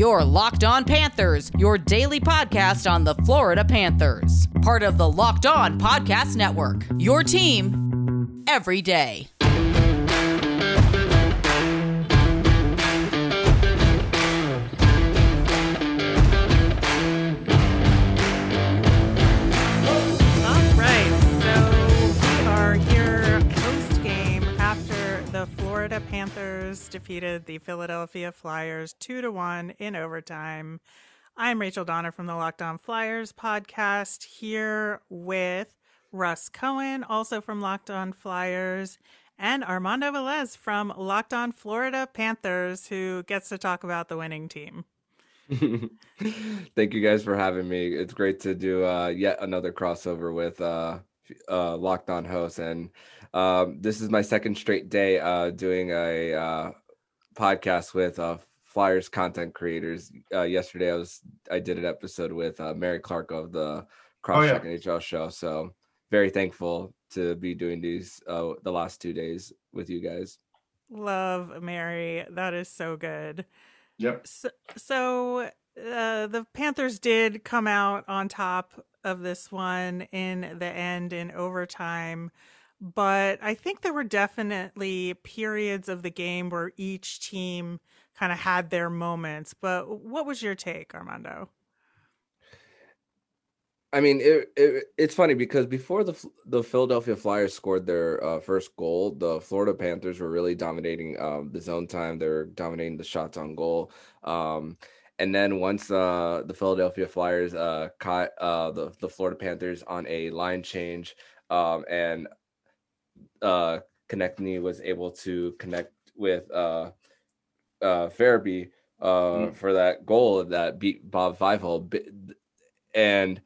Your Locked On Panthers, your daily podcast on the Florida Panthers. Part of the Locked On Podcast Network. Your team every day. Florida Panthers defeated the Philadelphia Flyers two to one in overtime. I'm Rachel Donner from the Locked On Flyers podcast here with Russ Cohen, also from Locked On Flyers, and Armando Velez from Locked On Florida Panthers, who gets to talk about the winning team. Thank you guys for having me. It's great to do uh, yet another crossover with uh, uh, Locked On hosts, and um, this is my second straight day uh, doing a uh, podcast with uh, Flyers content creators. Uh, yesterday, I was I did an episode with uh, Mary Clark of the Cross Check NHL show. So very thankful to be doing these uh, the last two days with you guys. Love Mary. That is so good. Yep. So, so uh, the Panthers did come out on top of this one in the end in overtime, but I think there were definitely periods of the game where each team kind of had their moments. But what was your take, Armando? I mean, it, it it's funny because before the the Philadelphia Flyers scored their uh, first goal, the Florida Panthers were really dominating um, the zone time. They were dominating the shots on goal. Um, and then once uh, the Philadelphia Flyers uh, caught uh, the the Florida Panthers on a line change, um, and uh, Konecny was able to connect with uh, uh, Farabee uh, Mm. for that goal that beat Bob five hole, and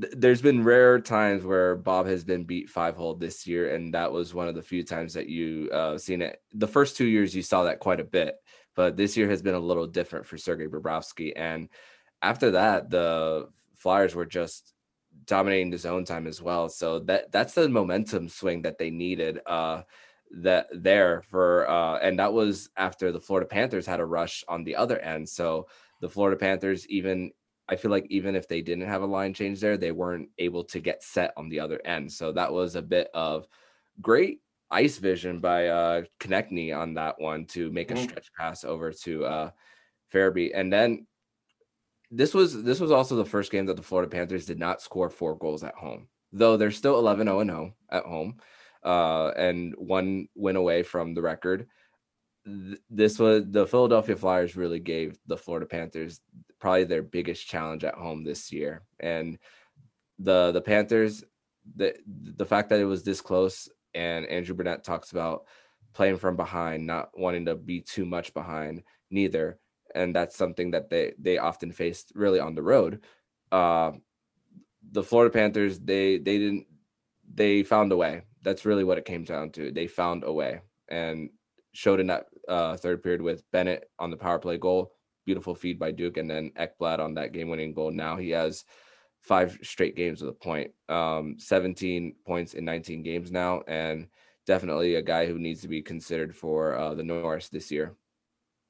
th- there's been rare times where Bob has been beat five hole this year, and that was one of the few times that you uh, seen it. The first two years you saw that quite a bit, but this year has been a little different for Sergei Bobrovsky. And after that, the Flyers were just dominating the zone time as well. So that that's the momentum swing that they needed. Uh, that there for uh and that was after the Florida Panthers had a rush on the other end. So the Florida Panthers even I feel like even if they didn't have a line change there, they weren't able to get set on the other end. So that was a bit of great ice vision by uh Konecny on that one to make a Mhm. stretch pass over to uh Farabee. And then this was this was also the first game that the Florida Panthers did not score four goals at home. Though they're still 11 0 0 at home uh and one win away from the record. This was the Philadelphia Flyers really gave the Florida Panthers probably their biggest challenge at home this year. And the the Panthers, the the fact that it was this close, and Andrew Brunette talks about playing from behind, not wanting to be too much behind, neither. And that's something that they they often faced really on the road. Uh, the Florida Panthers, they they didn't they found a way. That's really what it came down to. They found a way and showed in that uh, third period with Bennett on the power play goal beautiful feed by Duke, and then Ekblad on that game-winning goal. Now he has five straight games with a point, um, 17 points in 19 games now, and definitely a guy who needs to be considered for uh, the Norris this year.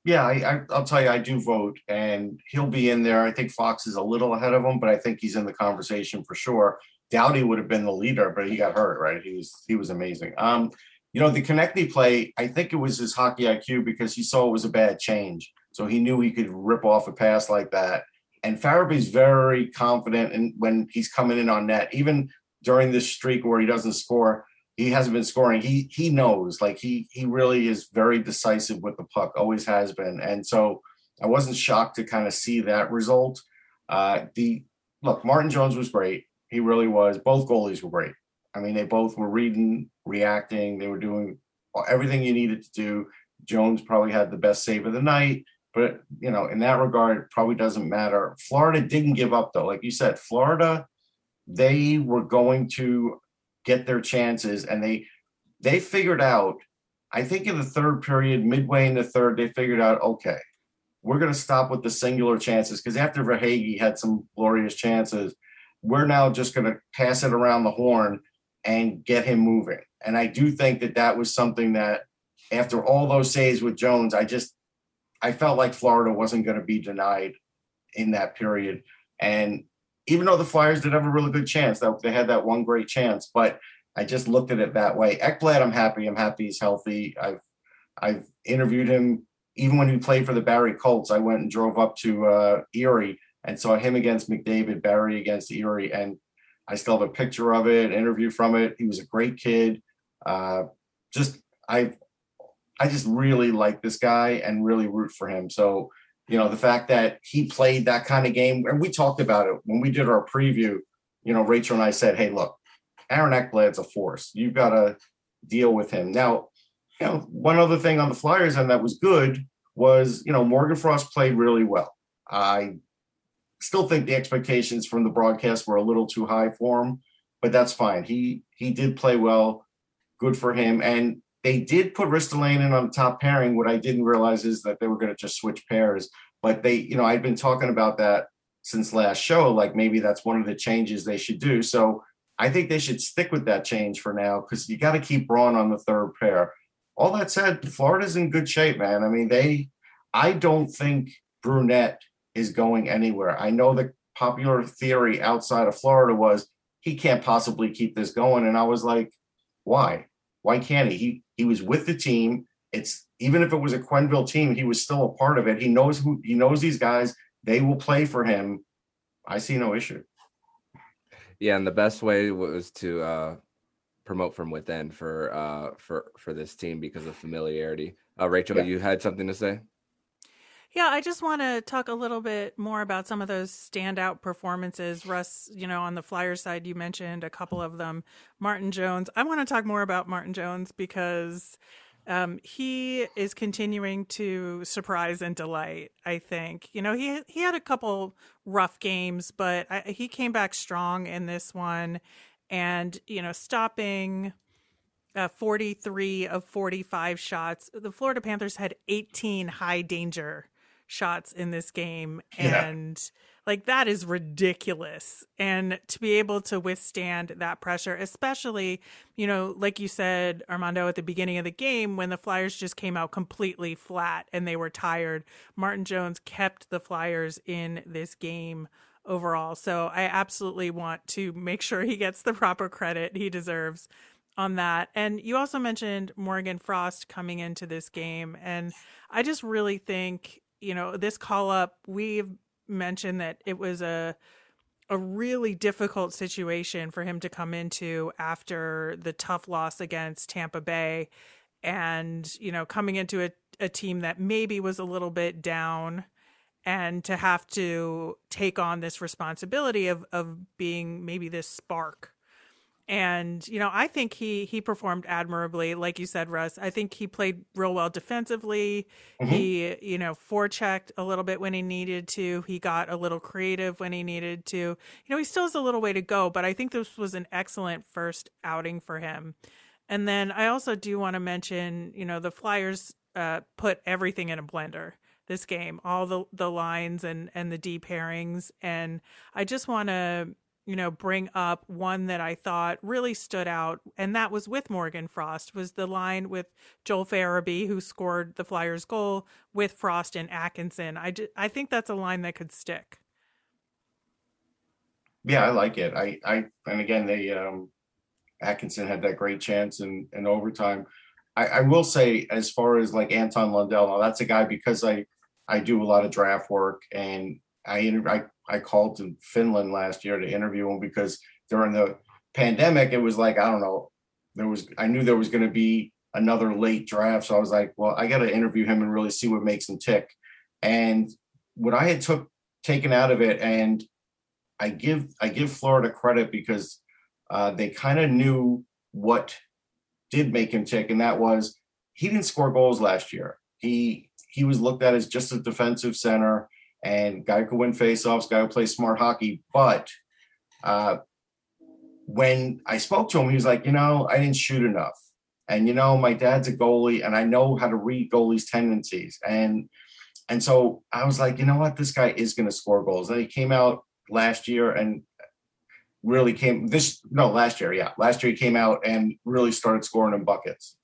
Yeah, I, I, I'll tell you, I do vote, and he'll be in there. I think Fox is a little ahead of him, but I think he's in the conversation for sure. Doughty would have been the leader, but he got hurt. Right? He was he was amazing. Um, you know, the Konecny play, I think it was his hockey IQ because he saw it was a bad change, so he knew he could rip off a pass like that. And Farabee's very confident, and when he's coming in on net, even during this streak where he doesn't score, he hasn't been scoring. He he knows, like he he really is very decisive with the puck, always has been. And so I wasn't shocked to kind of see that result. Uh, the look, Martin Jones was great. He really was. Both goalies were great. I mean, they both were reading, reacting. They were doing everything you needed to do. Jones probably had the best save of the night, but you know, in that regard, it probably doesn't matter. Florida didn't give up though. Like you said, Florida, they were going to get their chances and they they figured out i think in the third period midway in the third they figured out okay we're going to stop with the singular chances because after Verhaeghe had some glorious chances we're now just going to pass it around the horn and get him moving and i do think that that was something that after all those saves with jones i just I felt like Florida wasn't going to be denied in that period. And even though the Flyers did have a really good chance, that they had that one great chance, but I just looked at it that way. Ekblad, I'm happy. I'm happy he's healthy. I've I've interviewed him even when he played for the Barrie Colts. I went and drove up to uh, Erie and saw him against McDavid, Barrie against Erie, and I still have a picture of it, interview from it. He was a great kid. Uh, just I I just really like this guy and really root for him. So, you know, the fact that he played that kind of game, and we talked about it when we did our preview, you know, Rachel and I said, hey, look, Aaron Ekblad's a force. You've got to deal with him. Now, you know, one other thing on the Flyers and that was good was, you know, Morgan Frost played really well. I still think the expectations from the broadcast were a little too high for him, but that's fine. He he did play well. Good for him. And they did put Ristolainen on the top pairing. What I didn't realize is that they were going to just switch pairs. But they, you know, I've been talking about that since last show. Like maybe that's one of the changes they should do. So I think they should stick with that change for now because you got to keep Braun on the third pair. All that said, Florida's in good shape, man. I mean, they, I don't think Brunette is going anywhere. I know the popular theory outside of Florida was he can't possibly keep this going. And I was like, why? Why can't he? He he was with the team. It's even if it was a Quenneville team, he was still a part of it. He knows who he knows these guys. They will play for him. I see no issue. Yeah, and the best way was to uh, promote from within for uh, for for this team because of familiarity. Uh, Rachel, yeah. you had something to say. Yeah, I just want to talk a little bit more about some of those standout performances. Russ, you know, on the Flyer side, you mentioned a couple of them. Martin Jones. I want to talk more about Martin Jones because um, he is continuing to surprise and delight. I think you know he he had a couple rough games, but I, he came back strong in this one, and you know stopping. Uh, 43 of 45 shots. The Florida Panthers had 18 high danger shots in this game and yeah. like that is ridiculous and to be able to withstand that pressure especially you know like you said Armando at the beginning of the game when the Flyers just came out completely flat and they were tired Martin Jones kept the Flyers in this game overall so I absolutely want to make sure he gets the proper credit he deserves on that. And you also mentioned Morgan Frost coming into this game. And I just really think you know, this call up, we've mentioned that it was a a really difficult situation for him to come into after the tough loss against Tampa Bay and, you know, coming into a, a team that maybe was a little bit down and to have to take on this responsibility of of being maybe this spark and you know i think he he performed admirably like you said russ. I think he played real well defensively. Mm-hmm. he you know forechecked a little bit when he needed to. He got a little creative when he needed to. You know he still has a little way to go but i think this was an excellent first outing for him. And then i also do want to mention you know the flyers uh, put everything in a blender this game all the the lines and and the deep pairings. And i just want to you know, bring up one that I thought really stood out, and that was with Morgan Frost, was the line with Joel Farabee, who scored the Flyers' goal with Frost and Atkinson. I, I think that's a line that could stick. Yeah, I like it. I, I, and again, they, um, Atkinson had that great chance in, in overtime. I, I will say, as far as like Anton Lundell, now that's a guy because I, I do a lot of draft work and I, I I called to Finland last year to interview him because during the pandemic, it was like, I don't know, there was, I knew there was going to be another late draft. So I was like, well, I got to interview him and really see what makes him tick. And what I had took taken out of it, and I give, I give Florida credit because uh, they kind of knew what did make him tick. And that was, he didn't score goals last year. He, he was looked at as just a defensive center and guy can win faceoffs, guy who plays smart hockey. But uh, when I spoke to him, he was like, you know, I didn't shoot enough. And you know, my dad's a goalie, and I know how to read goalies' tendencies. And and so I was like, you know what, this guy is going to score goals. And he came out last year and really came this no last year, yeah, last year he came out and really started scoring in buckets.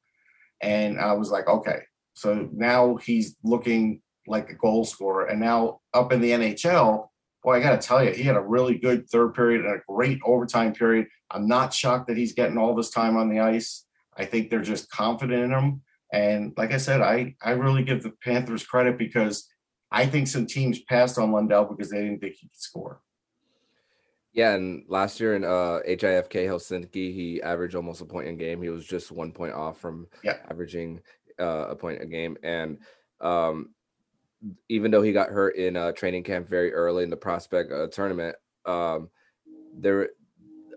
And I was like, okay, so now he's looking like a goal scorer. And now up in the NHL, boy, I got to tell you, he had a really good third period and a great overtime period. I'm not shocked that he's getting all this time on the ice. I think they're just confident in him. And like I said, I, I really give the Panthers credit because I think some teams passed on Lundell because they didn't think he could score. Yeah, and last year in uh, HIFK Helsinki, he averaged almost a point in game. He was just one point off from yeah. averaging uh, a point a game. And um, even though he got hurt in uh, training camp very early in the prospect uh, tournament, um, there,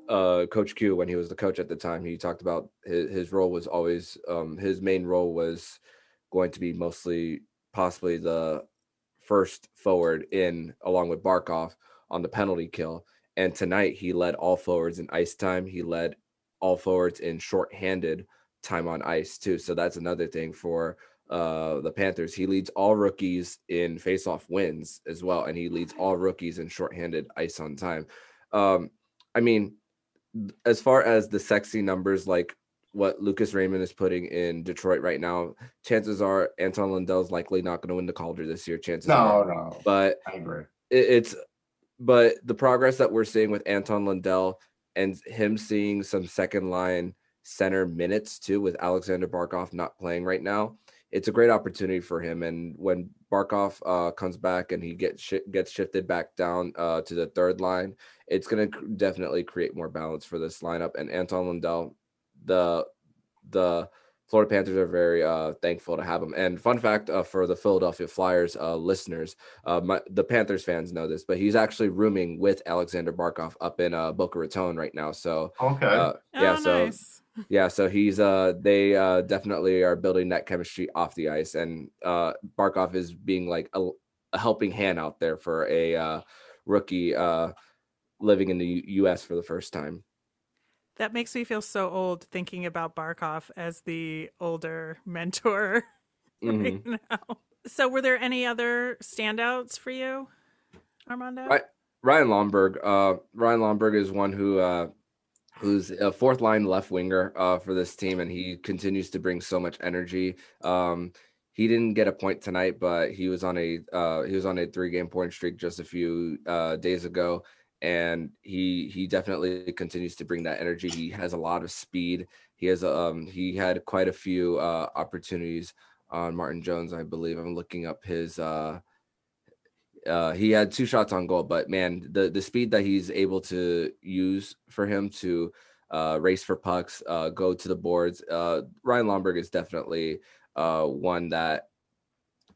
uh, Coach Q, when he was the coach at the time, he talked about his, his role was always um, his main role was going to be mostly possibly the first forward in along with Barkov on the penalty kill and tonight he led all forwards in ice time. He led all forwards in shorthanded time on ice too. So that's another thing for uh, the Panthers. He leads all rookies in faceoff wins as well, and he leads all rookies in shorthanded ice on time. Um, I mean, as far as the sexy numbers, like what Lucas Raymond is putting in Detroit right now, chances are Anton Lundell's likely not going to win the Calder this year. Chances no, are, no, but I agree. It, it's but the progress that we're seeing with Anton Lundell and him seeing some second line center minutes too, with Alexander Barkov not playing right now, it's a great opportunity for him. And when Barkov uh, comes back and he gets sh- gets shifted back down uh, to the third line, it's going to definitely create more balance for this lineup. And Anton Lundell, the the Florida Panthers are very uh, thankful to have him. And fun fact uh, for the Philadelphia Flyers uh, listeners, uh, my, the Panthers fans know this, but he's actually rooming with Alexander Barkov up in uh, Boca Raton right now. So okay, uh, yeah, oh, so nice. Yeah, so he's uh they uh definitely are building that chemistry off the ice, and uh Barkov is being like a, a helping hand out there for a uh, rookie uh living in the U- U.S. for the first time. That makes me feel so old thinking about Barkov as the older mentor right now. So, were there any other standouts for you, Armando? Right. Ryan Lomberg. Uh, Ryan Lomberg is one who uh, who's a fourth line left winger uh, for this team, and he continues to bring so much energy. Um, he didn't get a point tonight, but he was on a uh, he was on a three game point streak just a few uh, days ago, and he he definitely continues to bring that energy. He has a lot of speed. He has um he had quite a few uh, opportunities on Martin Jones, I believe. I'm looking up his uh uh, he had two shots on goal, but man, the the speed that he's able to use for him to uh, race for pucks, uh, go to the boards. Uh, Ryan Lomberg is definitely uh, one that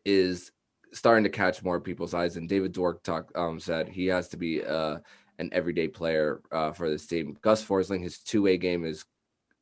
is starting to catch more people's eyes. And David Dork talk um, said he has to be uh, an everyday player for this team. Gus Forsling, his two way game is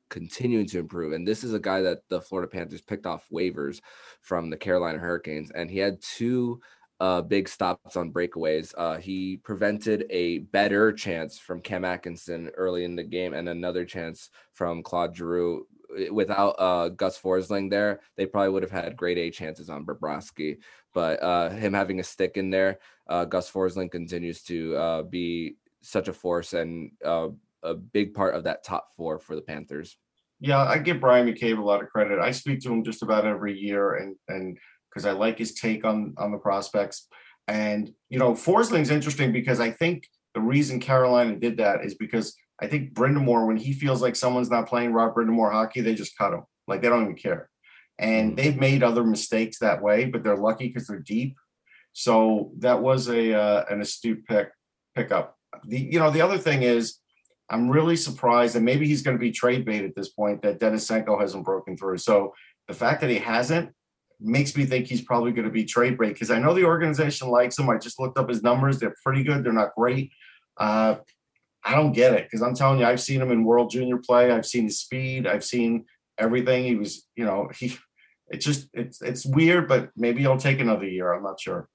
continuing to improve. And this is a guy that the Florida Panthers picked off waivers from the Carolina Hurricanes, and he had two uh, big stops on breakaways. Uh, he prevented a better chance from Cam Atkinson early in the game and another chance from Claude Giroux. Without uh, Gus Forsling there, they probably would have had grade A chances on Bobrovsky. But uh, him having a stick in there, uh, Gus Forsling continues to uh, be such a force and uh, a big part of that top four for the Panthers. Yeah, I give Bryan McCabe a lot of credit. I speak to him just about every year, and and because I like his take on on the prospects. And you know, Forsling's interesting because I think the reason Carolina did that is because I think Brind'Amour, when he feels like someone's not playing Rob Brind'Amour hockey, they just cut him. Like they don't even care. And Mhm. they've made other mistakes that way, but they're lucky because they're deep. So that was a uh, an astute pick pickup. The you know the other thing is I'm really surprised, and maybe he's going to be trade bait at this point that Denisenko hasn't broken through. So the fact that he hasn't makes me think he's probably going to be trade bait because I know the organization likes him. I just looked up his numbers; they're pretty good. They're not great. Uh, I don't get it because I'm telling you, I've seen him in World Junior play. I've seen his speed. I've seen everything. He was, you know, he. It's just it's it's weird, but maybe he'll take another year. I'm not sure.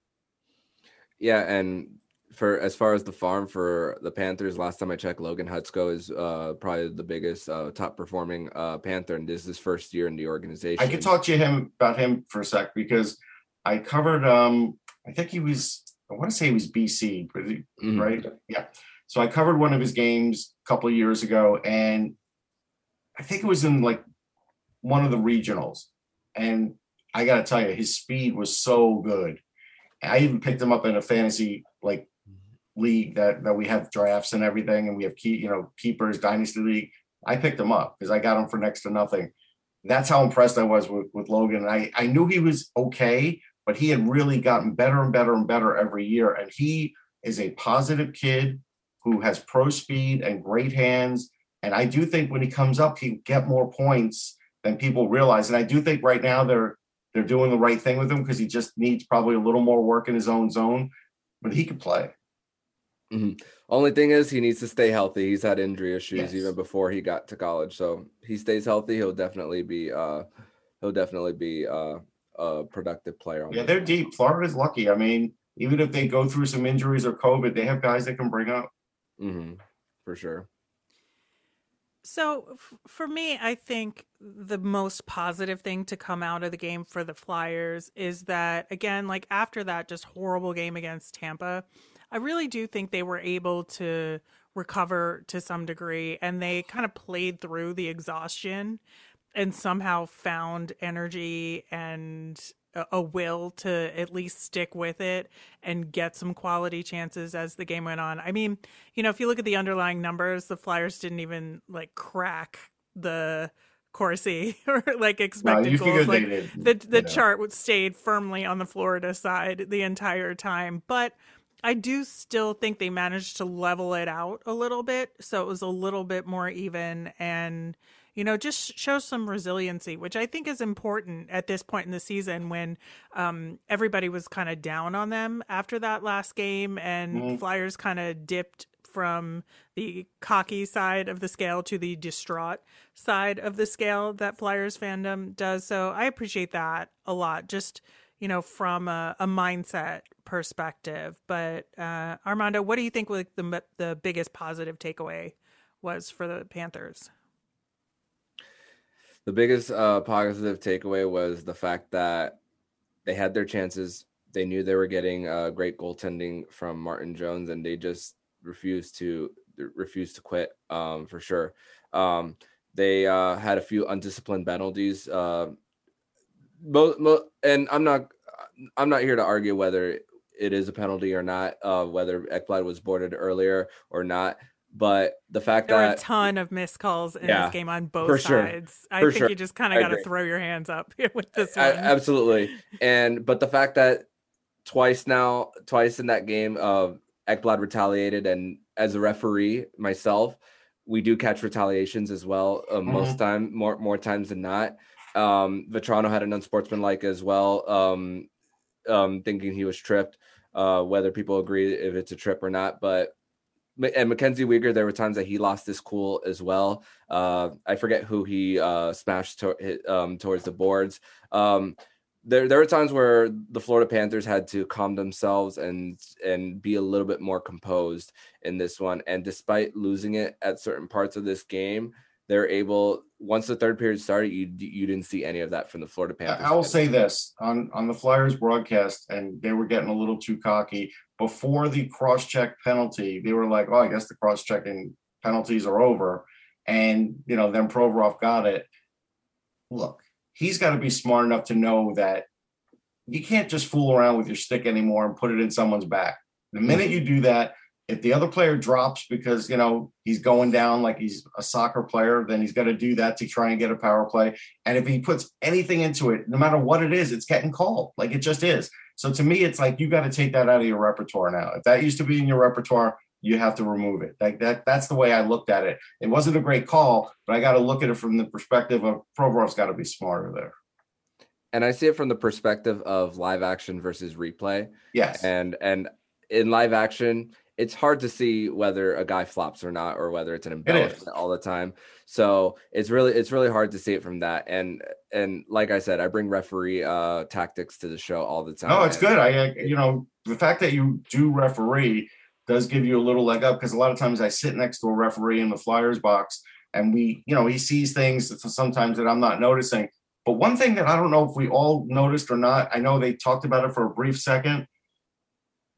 Yeah, and for as far as the farm for the Panthers, last time I checked, Logan Hutsko is uh, probably the biggest uh, top performing uh, Panther, and this is his first year in the organization. I could talk to him about him for a sec because I covered. um I think he was. I want to say he was BC, Mhm. right? Yeah. So I covered one of his games a couple of years ago, and I think it was in like one of the regionals. And I got to tell you, his speed was so good. I even picked him up in a fantasy like league that that we have drafts and everything, and we have key, you know, keepers, dynasty league. I picked him up because I got him for next to nothing. That's how impressed I was with, with Logan. And I, I knew he was okay, but he had really gotten better and better and better every year. And he is a positive kid who has pro speed and great hands. And I do think when he comes up, he'll get more points than people realize. And I do think right now they're they're doing the right thing with him because he just needs probably a little more work in his own zone, but he could play. Mm-hmm. Only thing is, he needs to stay healthy. He's had injury issues Yes. even before he got to college. So he stays healthy. He'll definitely be. Uh, he'll definitely be uh, a productive player. On Yeah, they're deep. Florida's lucky. I mean, even if they go through some injuries or COVID, they have guys that can bring up. Mhm, for sure. So f- for me, I think the most positive thing to come out of the game for the Flyers is that again, like after that just horrible game against Tampa, I really do think they were able to recover to some degree and they kind of played through the exhaustion and somehow found energy and a, will to at least stick with it and get some quality chances as the game went on. I mean, you know, if you look at the underlying numbers, the Flyers didn't even like crack the Corsi or like expected goals. Like did. the the you know. chart stayed firmly on the Florida side the entire time, but I do still think they managed to level it out a little bit, so it was a little bit more even and you know just show some resiliency, which I think is important at this point in the season when um, everybody was kind of down on them after that last game, and Mhm. Flyers kind of dipped from the cocky side of the scale to the distraught side of the scale that Flyers fandom does. So I appreciate that a lot, just you know, from a, a mindset perspective. But uh, Armando, what do you think like the the biggest positive takeaway was for the Panthers? The biggest uh, positive takeaway was the fact that they had their chances. They knew they were getting uh, great goaltending from Martin Jones, and they just refused to refused to quit um, for sure. Um, they uh, had a few undisciplined penalties. Uh, and I'm not I'm not here to argue whether it is a penalty or not, uh, whether Ekblad was boarded earlier or not. But the fact There were a ton of missed calls in Yeah, this game on both for sure. sides. I For think sure. you just kind of got to throw your hands up with this I- one. absolutely. And but the fact that twice now, twice in that game, uh, Ekblad retaliated, and as a referee myself, we do catch retaliations as well. Uh, Most time, more more times than not. Um, Vatrano had an unsportsmanlike as well, um, um, thinking he was tripped. Uh, whether people agree if it's a trip or not, but and Mackenzie Weegar, there were times that he lost his cool as well. Uh, I forget who he uh, smashed to, um, towards the boards. Um, there, there were times where the Florida Panthers had to calm themselves and and be a little bit more composed in this one. And despite losing it at certain parts of this game, they're able. Once the third period started, you you didn't see any of that from the Florida Panthers. I will say this on on the Flyers broadcast, and they were getting a little too cocky before the cross check penalty. They were like, "Oh, I guess the cross checking penalties are over," and you know, then Provorov got it. Look, he's got to be smart enough to know that you can't just fool around with your stick anymore and put it in someone's back. The minute you do that, if the other player drops because you know he's going down like he's a soccer player, then he's got to do that to try and get a power play. And if he puts anything into it, no matter what it is, it's getting called. Like it just is. So to me, it's like you got to take that out of your repertoire now. If that used to be in your repertoire, you have to remove it. Like that. That's the way I looked at it. It wasn't a great call, but I got to look at it from the perspective of Provorov's got to be smarter there. and I see it from the perspective of live action versus replay. Yes. and and in live action it's hard to see whether a guy flops or not or whether it's an embellishment all the time so it's really it's really hard to see it from that and and like i said i bring referee uh tactics to the show all the time No, it's good. I, uh, you know, the fact that you do referee does give you a little leg up because a lot of times I sit next to a referee in the Flyers box and we, you know, he sees things that sometimes that I'm not noticing. But one thing that I don't know if we all noticed or not, I know they talked about it for a brief second.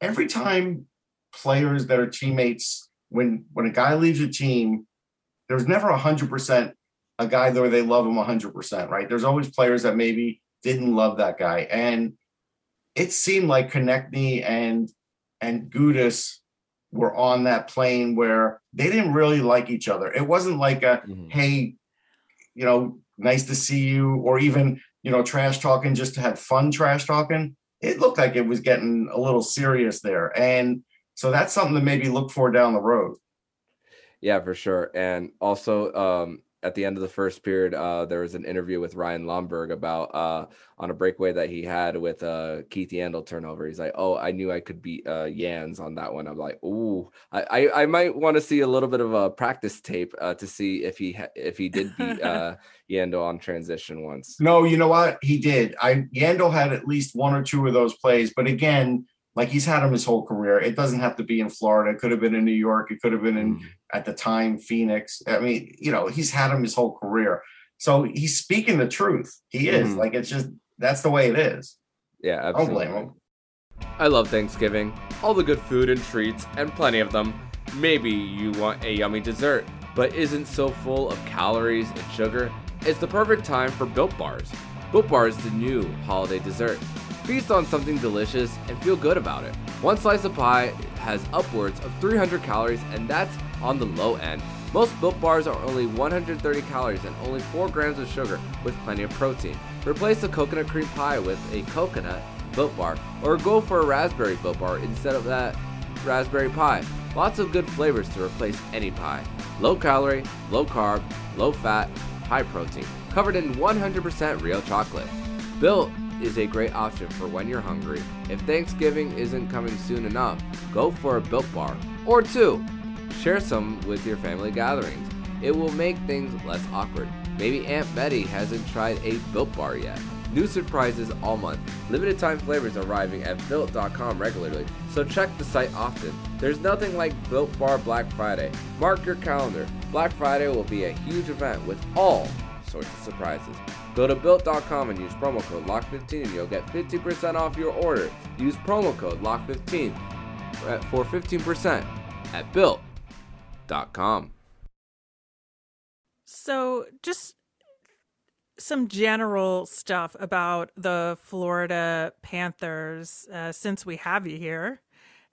Every time players that are teammates, when when a guy leaves a team, there's never hundred percent a guy where they love him hundred percent, right? There's always players that maybe didn't love that guy. And it seemed like Konecny and and Gudas were on that plane where they didn't really like each other. It wasn't like a Mhm. hey, you know, nice to see you, or even you know, trash talking just to have fun trash talking. It looked like it was getting a little serious there, and so that's something to maybe look for down the road. Yeah, for sure. And also, um, at the end of the first period, uh, there was an interview with Ryan Lomberg about uh, on a breakaway that he had with uh, Keith Yandle turnover. He's like, "Oh, I knew I could beat uh, Yans on that one." I'm like, "Ooh, I I, I might want to see a little bit of a practice tape uh, to see if he ha- if he did beat uh, Yandle on transition once." No, you know what? He did. I Yandle had at least one or two of those plays, but again, like he's had them his whole career. It doesn't have to be in Florida. It could have been in New York. It could have been in Mm. at the time Phoenix. I mean, you know, he's had him his whole career. So he's speaking the truth. He is. Mhm. Like it's just that's the way it is. Yeah, I don't blame him. I love Thanksgiving. All the good food and treats, and plenty of them. Maybe you want a yummy dessert, but isn't so full of calories and sugar? It's the perfect time for Built Bars. Built Bar is the new holiday dessert. Feast on something delicious and feel good about it. One slice of pie has upwards of 300 calories, and that's on the low end. Most Built Bars are only 130 calories and only 4 grams of sugar with plenty of protein. Replace a coconut cream pie with a coconut Built Bar, or go for a raspberry Built Bar instead of that raspberry pie. Lots of good flavors to replace any pie. Low calorie, low carb, low fat, high protein, covered in 100% real chocolate. Built is a great option for when you're hungry. If Thanksgiving isn't coming soon enough, go for a Built Bar or two. Share some with your family gatherings. It will make things less awkward. Maybe Aunt Betty hasn't tried a Built Bar yet. New surprises all month. Limited time flavors arriving at built.com regularly, so check the site often. There's nothing like Built Bar Black Friday. Mark your calendar. Black Friday will be a huge event with all sorts of surprises. Go to built.com and use promo code LOCK15 and you'll get 15% off your order. Use promo code LOCK15 for 15% at built.com. So, just some general stuff about the Florida Panthers uh, since we have you here.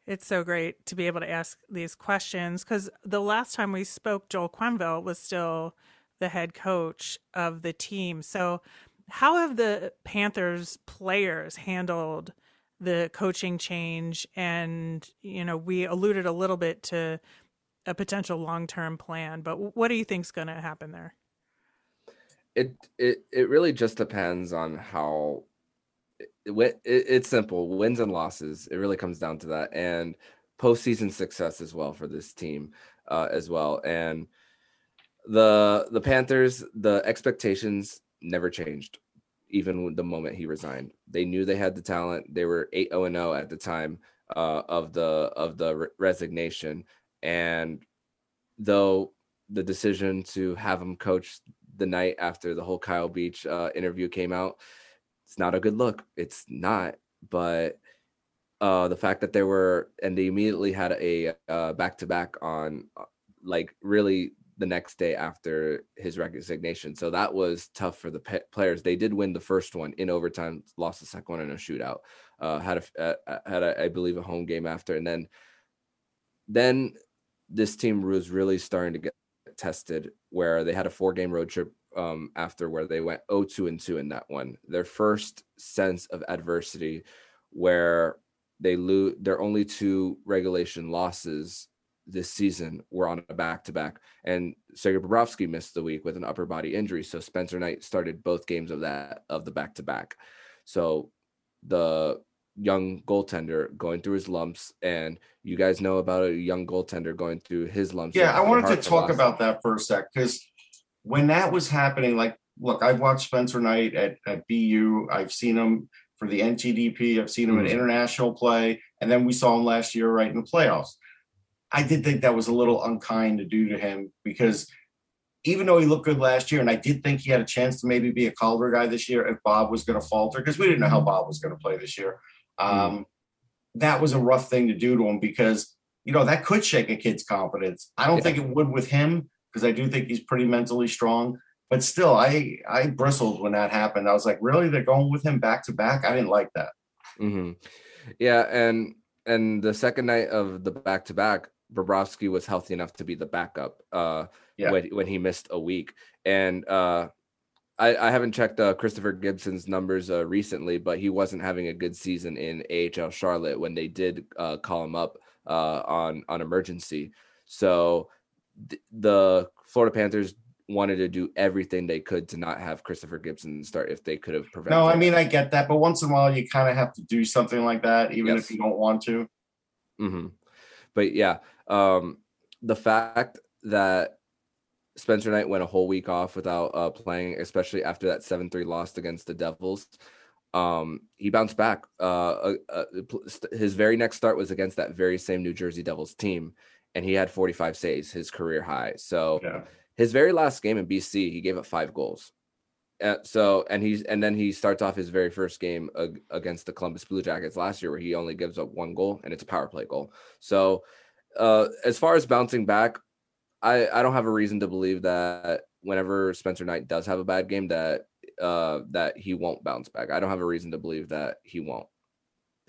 It's so great to be able to ask these questions because the last time we spoke, Joel Quenneville was still the head coach of the team. So, how have the Panthers players handled the coaching change? And, you know, we alluded a little bit to a potential long term plan, but what do you think's going to happen there? It it it really just depends on how it, it, it's simple wins and losses. It really comes down to that, and postseason success as well for this team uh, as well. And the the Panthers, the expectations never changed, even the moment he resigned. They knew they had the talent. They were eight zero and zero at the time uh, of the of the re- resignation, and though the decision to have him coach the night after the whole Kyle Beach uh, interview came out, it's not a good look. It's not, but uh, the fact that they were and they immediately had a back to back on uh, like really the next day after his resignation. So that was tough for the players. They did win the first one in overtime, lost the second one in a shootout. Uh, had a uh, had a, I believe a home game after, and then then this team was really starting to get tested where they had a four game road trip um, after where they went 0-2 and 2 in that one. Their first sense of adversity where they lose their only two regulation losses this season were on a back to back. And Sergei Bobrovsky missed the week with an upper body injury. So Spencer Knight started both games of that of the back to back. So the young goaltender going through his lumps and you guys know about a young goaltender going through his lumps. Yeah, I wanted to talk about that for a sec because when that was happening, like, look, I've watched Spencer Knight at, at BU. I've seen him for the NTDP. I've seen him in Mhm. international play, and then we saw him last year right in the playoffs. I did think that was a little unkind to do to him because even though he looked good last year, and I did think he had a chance to maybe be a Calder guy this year if Bob was going to falter because we didn't know how Bob was going to play this year. Um, That was a rough thing to do to him because you know that could shake a kid's confidence. I don't Yeah. think it would with him because I do think he's pretty mentally strong. But still, I I bristled when that happened. I was like, really? They're going with him back to back? I didn't like that. hmm Yeah, and and the second night of the back to back, Bobrovsky was healthy enough to be the backup. Uh, Yeah. when when he missed a week, and uh, I I haven't checked uh, Christopher Gibson's numbers uh, recently, but he wasn't having a good season in AHL Charlotte when they did uh, call him up uh, on on emergency. So th- the Florida Panthers wanted to do everything they could to not have Christopher Gibson start if they could have prevented. No, I mean I get that, but once in a while you kind of have to do something like that, even Yes. if you don't want to. hmm But yeah, um, the fact that Spencer Knight went a whole week off without uh, playing, especially after that seven three loss against the Devils, um, he bounced back. Uh, uh, uh, his very next start was against that very same New Jersey Devils team, and he had 45 saves, his career high. So Yeah. his very last game in BC, he gave up five goals. Uh, so and he's and then he starts off his very first game ag- against the Columbus Blue Jackets last year, where he only gives up one goal, and it's a power play goal. So uh, as far as bouncing back, I I don't have a reason to believe that whenever Spencer Knight does have a bad game, that uh that he won't bounce back. I don't have a reason to believe that he won't.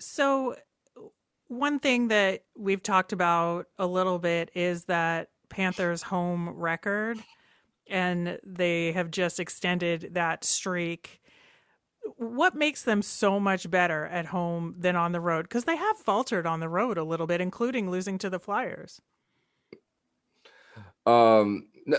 So, one thing that we've talked about a little bit is that Panthers' home record, and they have just extended that streak. What makes them so much better at home than on the road? Because they have faltered on the road a little bit, including losing to the Flyers. Um, no,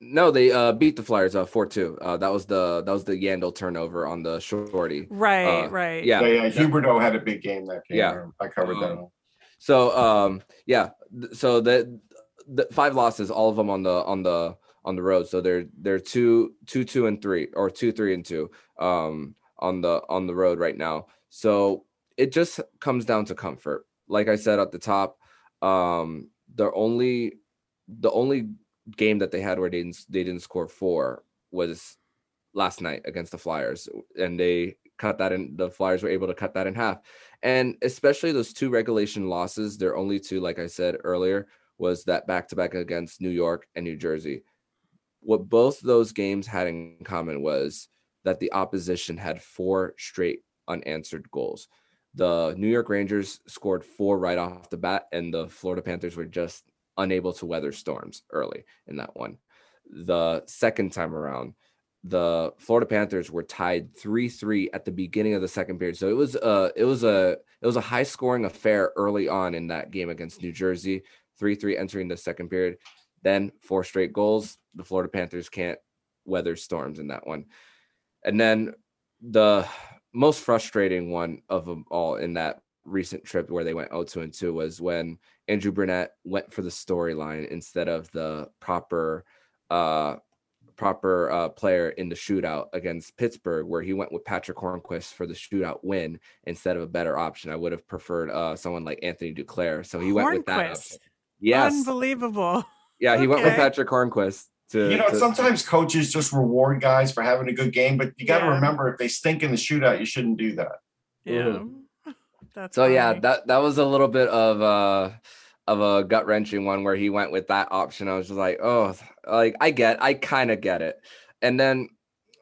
no they uh beat the Flyers uh four two. Uh, that was the that was the Yandle turnover on the shorty. Right, Uh, right. Yeah, Yeah, yeah. Huberdeau had a big game that game. Yeah. I covered that. Um, one. So um yeah, so the the five losses, all of them on the on the on the road. So they're they're two two two and three or two three and two um on the on the road right now. So it just comes down to comfort. Like I said at the top, um the only the only game that they had where they didn't they didn't score four was last night against the Flyers, and they cut that in. The Flyers were able to cut that in half, and especially those two regulation losses. Their only two, like I said earlier, was that back to back against New York and New Jersey. What both those games had in common was that the opposition had four straight unanswered goals. The New York Rangers scored four right off the bat, and the Florida Panthers were just unable to weather storms early in that one. The second time around, the Florida Panthers were tied 3-3 at the beginning of the second period. So it was a it was a it was a high scoring affair early on in that game against New Jersey. 3-3 entering the second period. Then four straight goals. The Florida Panthers can't weather storms in that one. And then the most frustrating one of them all in that recent trip where they went 0-2 and 2 was when Andrew Brunette went for the storyline instead of the proper uh proper uh, player in the shootout against Pittsburgh, where he went with Patric Hornqvist for the shootout win instead of a better option. I would have preferred uh, someone like Anthony Duclair. So he went with that. Hornqvist. Option. Yes. Unbelievable. Yeah, he went with Patric Hornqvist. To, You know, to- sometimes coaches just reward guys for having a good game, but you got to Yeah. remember if they stink in the shootout, you shouldn't do that. Yeah. That's so yeah, that that was a little bit of uh of a gut wrenching one where he went with that option. I was just like, oh, like I get, I kind of get it. And then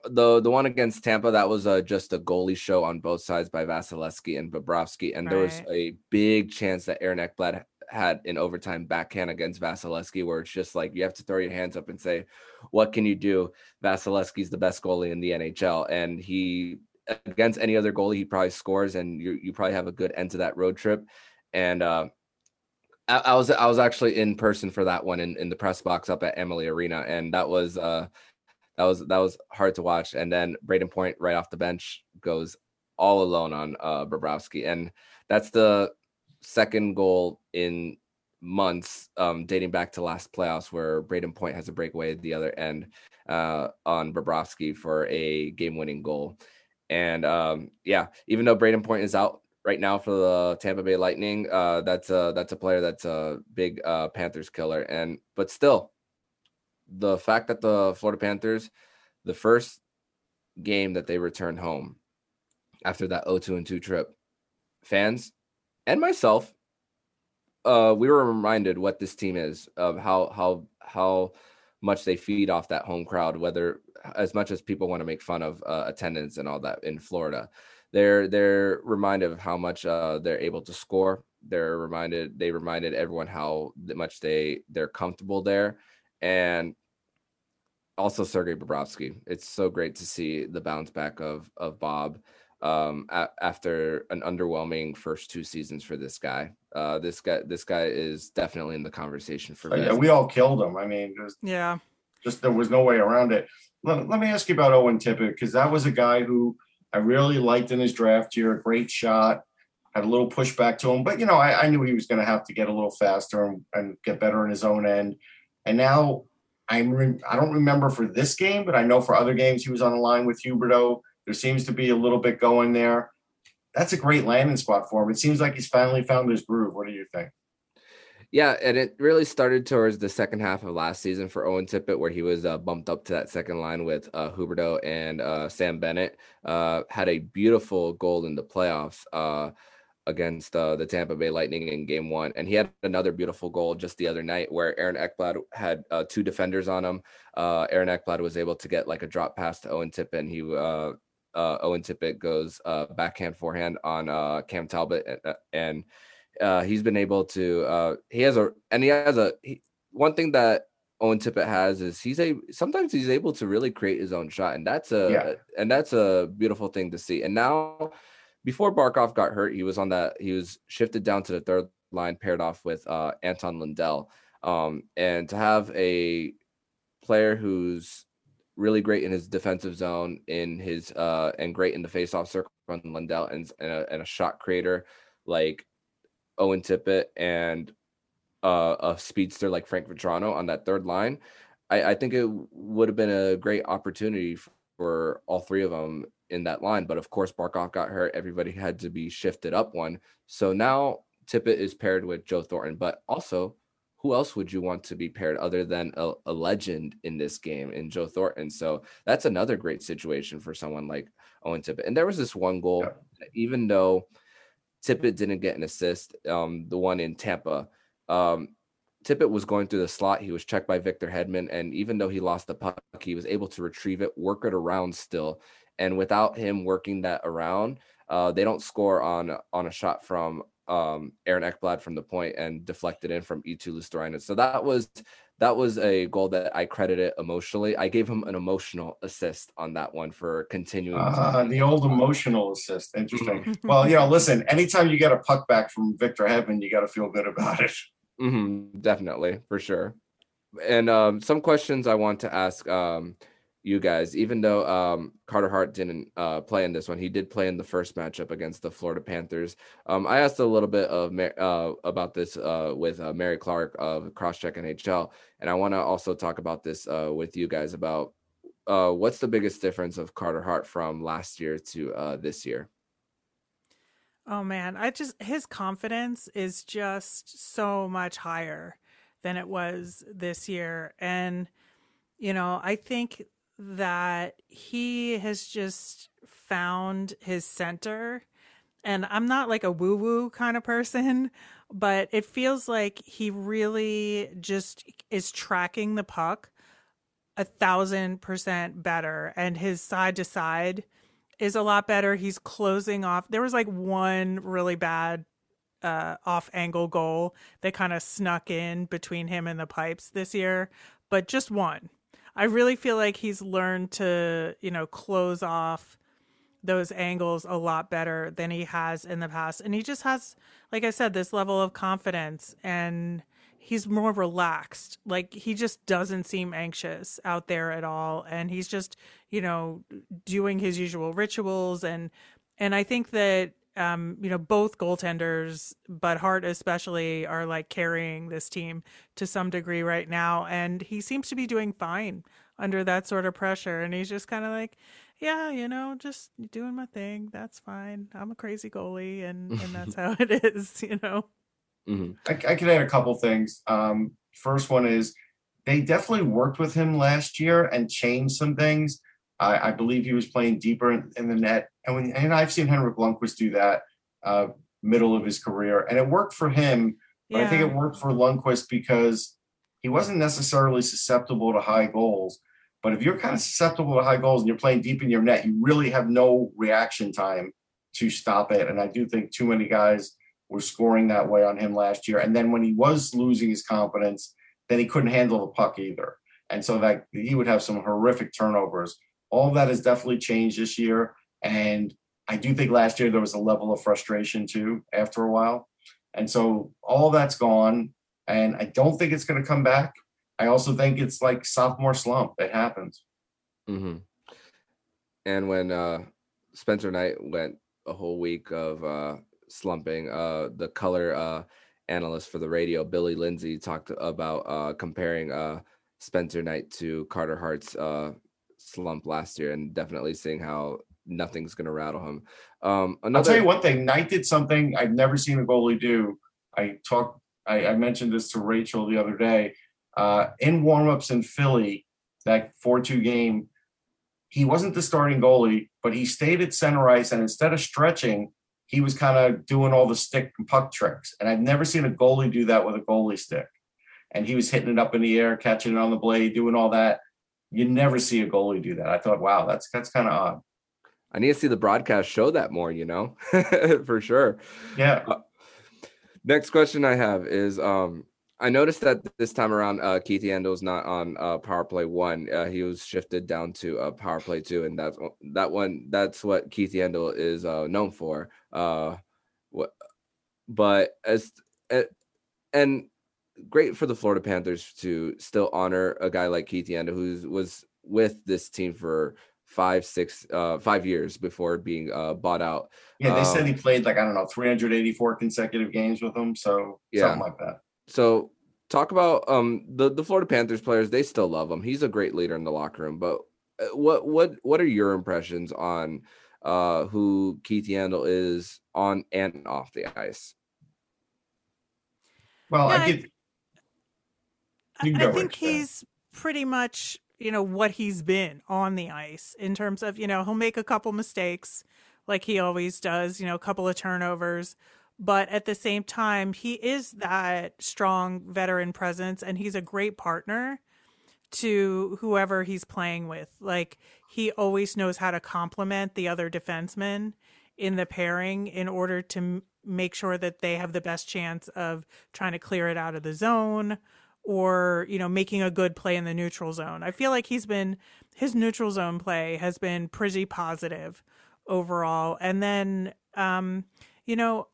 the the one against Tampa, that was uh, just a goalie show on both sides by Vasilevskiy and Bobrovsky, and there was a big chance that Aaron Ekblad had an overtime backhand against Vasilevskiy, where it's just like you have to throw your hands up and say, "What can you do?" Vasilevskiy's the best goalie in the NHL, and he against any other goalie he probably scores, and you you probably have a good end to that road trip. And uh, I, was I was actually in person for that one in, in the press box up at Amalie Arena, and that was uh that was that was hard to watch. And then Brayden Point right off the bench goes all alone on uh Bobrovsky, and that's the second goal in months um dating back to last playoffs where Brayden Point has a breakaway at the other end uh on Bobrovsky for a game-winning goal. And um yeah, even though Brayden Point is out right now for the Tampa Bay Lightning. Uh, that's a that's a player that's a big uh, Panthers killer, and but still, the fact that the Florida Panthers, the first game that they returned home after that 0-2 and 2 trip, fans and myself, uh, we were reminded what this team is of how how how much they feed off that home crowd, whether as much as people want to make fun of uh, attendance and all that in Florida they're they're reminded of how much uh, they're able to score. They're reminded they reminded everyone how much they they're comfortable there, and also Sergei Bobrovsky. It's so great to see the bounce back of of Bob um, a- after an underwhelming first two seasons for this guy. Uh, this guy this guy is definitely in the conversation for. Oh, yeah, we all killed him. I mean, there's Yeah. just there was no way around it. Let, let me ask you about Owen Tippett because that was a guy who I really liked in his draft year. A great shot, had a little pushback to him, but you know I, I knew he was going to have to get a little faster and, and get better in his own end. And now I'm re- I don't remember for this game, but I know for other games he was on the line with Huberdeau. There seems to be a little bit going there. That's a great landing spot for him. It seems like he's finally found his groove. What do you think? Yeah, and it really started towards the second half of last season for Owen Tippett, where he was uh, bumped up to that second line with uh, Huberdeau and uh, Sam Bennett. Uh, had a beautiful goal in the playoffs uh, against uh, the Tampa Bay Lightning in Game One, and he had another beautiful goal just the other night where Aaron Ekblad had uh, two defenders on him. Aaron Ekblad was able to get like a drop pass to Owen Tippett, and he uh, Owen Tippett goes uh, backhand forehand on uh, Cam Talbot, and, uh, and uh, he's been able to. Uh, he has a and he has a he, one thing that Owen Tippett has is he's a sometimes he's able to really create his own shot, and that's a Yeah. and that's a beautiful thing to see. And now, before Barkov got hurt, he was on that he was shifted down to the third line, paired off with uh, Anton Lundell, um, and to have a player who's really great in his defensive zone, in his uh, and great in the faceoff circle on Lundell, and, and, a, and a shot creator like Owen Tippett and uh, a speedster like Frank Vatrano on that third line, I, I think it would have been a great opportunity for all three of them in that line. But of course, Barkov got hurt. Everybody had to be shifted up one. So now Tippett is paired with Joe Thornton. But also, who else would you want to be paired other than a, a legend in this game in Joe Thornton? So that's another great situation for someone like Owen Tippett. And there was this one goal, Yeah. even though Tippett didn't get an assist, um, the one in Tampa. Um, Tippett was going through the slot. He was checked by Victor Hedman, and even though he lost the puck, he was able to retrieve it, work it around still. And without him working that around, uh, they don't score on on a shot from um, Aaron Ekblad from the point and deflected in from Eetu Luostarinen. So that was that was a goal that I credited emotionally. I gave him an emotional assist on that one for continuing. Uh, the old emotional assist. Interesting. well, you know, listen, anytime you get a puck back from Victor Hedman, you got to feel good about it. hmm definitely, for sure. And um, some questions I want to ask um, you guys, even though um, Carter Hart didn't uh, play in this one, he did play in the first matchup against the Florida Panthers. Um, I asked a little bit of uh, about this uh, with uh, Mary Clark of Crosscheck NHL, and I want to also talk about this uh, with you guys about uh, what's the biggest difference of Carter Hart from last year to this year. Oh man, I just his confidence is just so much higher than it was this year and you know, I think that he has just found his center and I'm not like a woo woo kind of person, but it feels like he really just is tracking the puck a thousand percent better and his side to side is a lot better. He's closing off. There was like one really bad uh, off angle goal that kind of snuck in between him and the pipes this year, but just one. I really feel like he's learned to, you know, close off those angles a lot better than he has in the past. And he just has, like I said, this level of confidence and he's more relaxed. Like he just doesn't seem anxious out there at all. And he's just, you know, doing his usual rituals and and I think that um, you know, both goaltenders, but Hart especially, are like carrying this team to some degree right now. And he seems to be doing fine under that sort of pressure. And he's just kind of like, yeah, you know, just doing my thing. That's fine. I'm a crazy goalie, and and that's how it is. You know. hmm I, I could add a couple things. Um, first one is they definitely worked with him last year and changed some things. I, I believe he was playing deeper in, in the net, and when and I've seen Henrik Lundqvist do that uh, middle of his career, and it worked for him. But I think it worked for Lundqvist because he wasn't necessarily susceptible to high goals. But if you're kind of susceptible to high goals and you're playing deep in your net, you really have no reaction time to stop it. And I do think too many guys were scoring that way on him last year. And then when he was losing his confidence, then he couldn't handle the puck either. And so that he would have some horrific turnovers. All that has definitely changed this year. And I do think last year there was a level of frustration too after a while. And so all that's gone. And I don't think it's going to come back. I also think it's like sophomore slump. It happens. Mm-hmm. And when uh, Spencer Knight went a whole week of uh, slumping, uh, the color uh, analyst for the radio, Billy Lindsay, talked about uh, comparing uh, Spencer Knight to Carter Hart's slump last year, and definitely seeing how nothing's going to rattle him. Um, another... I'll tell you one thing: Knight did something I've never seen a goalie do. I talked, I, I mentioned this to Rachel the other day. Uh, in warmups in Philly, that four-two game, he wasn't the starting goalie, but he stayed at center ice, and instead of stretching, he was kind of doing all the stick and puck tricks. And I've never seen a goalie do that with a goalie stick. And he was hitting it up in the air, catching it on the blade, doing all that. You never see a goalie do that. I thought, wow, that's that's kind of odd. I need to see the broadcast show that more, you know, for sure. Yeah. Uh, next question I have is um I noticed that this time around, uh, Keith Yandle's not on uh, power play one. Uh, he was shifted down to uh, power play two, and that's that one. That's what Keith Yandle is uh, known for. Uh, what, but as uh, and great for the Florida Panthers to still honor a guy like Keith Yandle, who was with this team for five, six, uh, five years before being uh, bought out. Yeah, they um, said he um, played like I don't know, 384 consecutive games with them, so yeah. something like that. So talk about um the the Florida Panthers players. They still love him. He's a great leader in the locker room. But uh, what what what are your impressions on uh who Keith Yandle is on and off the ice? Well, yeah, I, get, I, think he's pretty much you know what he's been on the ice in terms of you know he'll make a couple mistakes like he always does you know a couple of turnovers but at the same time he is that strong veteran presence and he's a great partner to whoever he's playing with. Like he always knows how to complement the other defensemen in the pairing in order to m- make sure that they have the best chance of trying to clear it out of the zone or you know making a good play in the neutral zone i feel like he's been his neutral zone play has been pretty positive overall and then um you know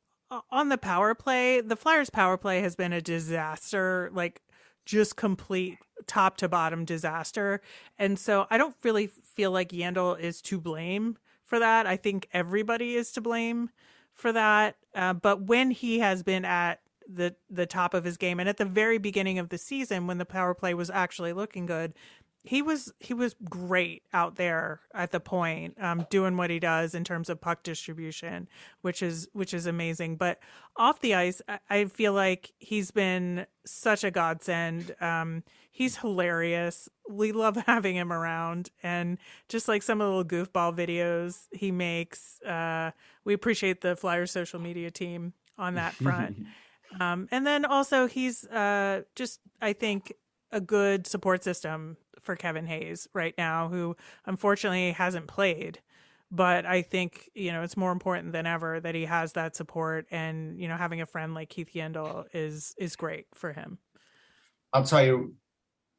on the power play, the Flyers power play has been a disaster, like just complete top to bottom disaster. And so I don't really feel like Yandle is to blame for that. I think everybody is to blame for that. Uh, but when he has been at the the top of his game. And at the very beginning of the season when the power play was actually looking good, he was he was great out there at the point um, doing what he does in terms of puck distribution which is which is amazing. But off the ice i, I feel like he's been such a godsend. Um, he's hilarious. We love having him around. And just like some of the little goofball videos he makes uh, we appreciate the flyer social media team on that front um, and then also he's uh, just i think a good support system for Kevin Hayes right now, who unfortunately hasn't played. But I think, you know, it's more important than ever that he has that support and, you know, having a friend like Keith Yandle is is great for him. I'll tell you,